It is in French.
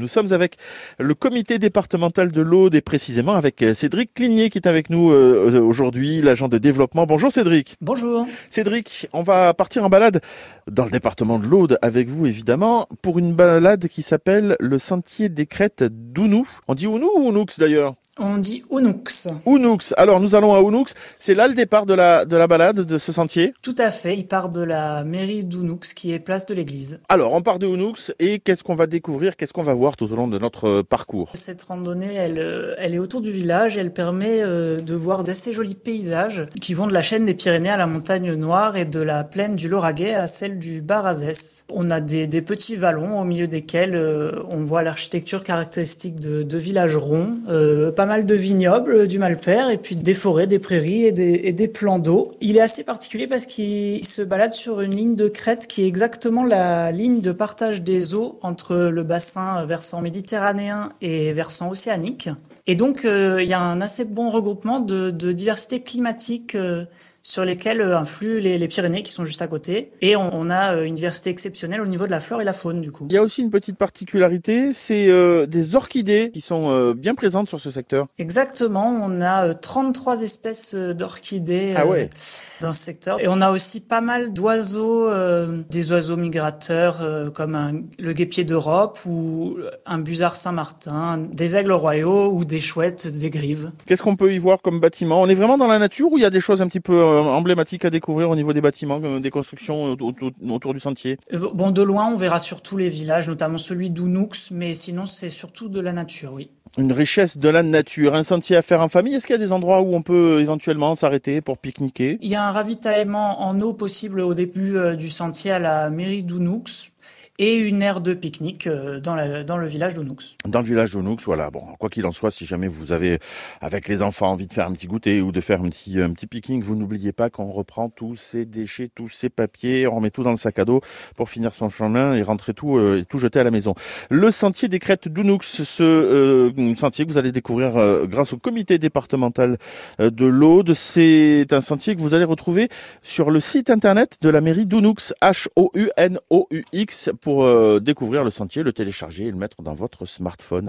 Nous sommes avec le comité départemental de l'Aude et précisément avec euh, Cédric Cligné qui est avec nous euh, aujourd'hui, l'agent de développement. Bonjour Cédric. Bonjour. Cédric, on va partir en balade dans le département de l'Aude avec vous évidemment pour une balade qui s'appelle le sentier des crêtes d'Ounou. On dit Ounou ou Ounoux d'ailleurs? On dit Ounoux. Ounoux. Alors nous allons à Ounoux. C'est là le départ de la, de la balade, de ce sentier Tout à fait. Il part de la mairie d'Ounoux qui est place de l'église. Alors on part de Ounoux et qu'est-ce qu'on va découvrir, qu'est-ce qu'on va voir tout au long de notre euh, parcours Cette randonnée, elle, euh, elle est autour du village. Elle permet euh, de voir d'assez jolis paysages qui vont de la chaîne des Pyrénées à la montagne Noire et de la plaine du Lauragais à celle du Barazès. On a des, des petits vallons au milieu desquels on voit l'architecture caractéristique de, de villages ronds, pas mal de vignobles euh, du Malpère et puis des forêts, des prairies et des, plans d'eau. Il est assez particulier parce qu'il se balade sur une ligne de crête qui est exactement la ligne de partage des eaux entre le bassin versant méditerranéen et versant océanique. Et donc, euh, il y a un assez bon regroupement de, de diversité climatique euh, sur lesquels euh, influent les, les, Pyrénées qui sont juste à côté. Et on, on, a euh, une diversité exceptionnelle au niveau de la flore et la faune du coup. Il y a aussi une petite particularité, c'est euh, des orchidées qui sont euh, bien présentes sur ce secteur. Exactement, on a 33 espèces d'orchidées ah ouais. dans ce secteur. Et on a aussi pas mal d'oiseaux, des oiseaux migrateurs comme un, le guépier d'Europe ou un busard Saint-Martin, des aigles royaux ou des chouettes, des grives. Qu'est-ce qu'on peut y voir comme bâtiment? On est vraiment dans la nature ou il y a des choses un petit peu emblématique à découvrir au niveau des bâtiments, des constructions autour du sentier Bon, de loin, on verra surtout les villages, notamment celui d'Ounoux, mais sinon, c'est surtout de la nature, oui. Une richesse de la nature, un sentier à faire en famille. Est-ce qu'il y a des endroits où on peut éventuellement s'arrêter pour pique-niquer? Il y a un ravitaillement en eau possible au début euh, du sentier à la mairie d'Ounoux et une aire de pique-nique euh, dans, dans le village d'Ounoux. Dans le village d'Ounoux, voilà. Bon, quoi qu'il en soit, si jamais vous avez, avec les enfants, envie de faire un petit goûter ou de faire un petit, un petit pique-nique, vous n'oubliez pas qu'on reprend tous ces déchets, tous ces papiers, on remet tout dans le sac à dos pour finir son chemin et rentrer tout, euh, tout jeter à la maison. Le sentier des crêtes d'Ounoux, ce euh, sentier que vous allez découvrir euh, grâce au comité départemental euh, de l'Aude, c'est un sentier que vous allez retrouver sur le site internet de la mairie d'Ounoux, H-O-U-N-O-U-X, pour euh, découvrir le sentier, le télécharger et le mettre dans votre smartphone.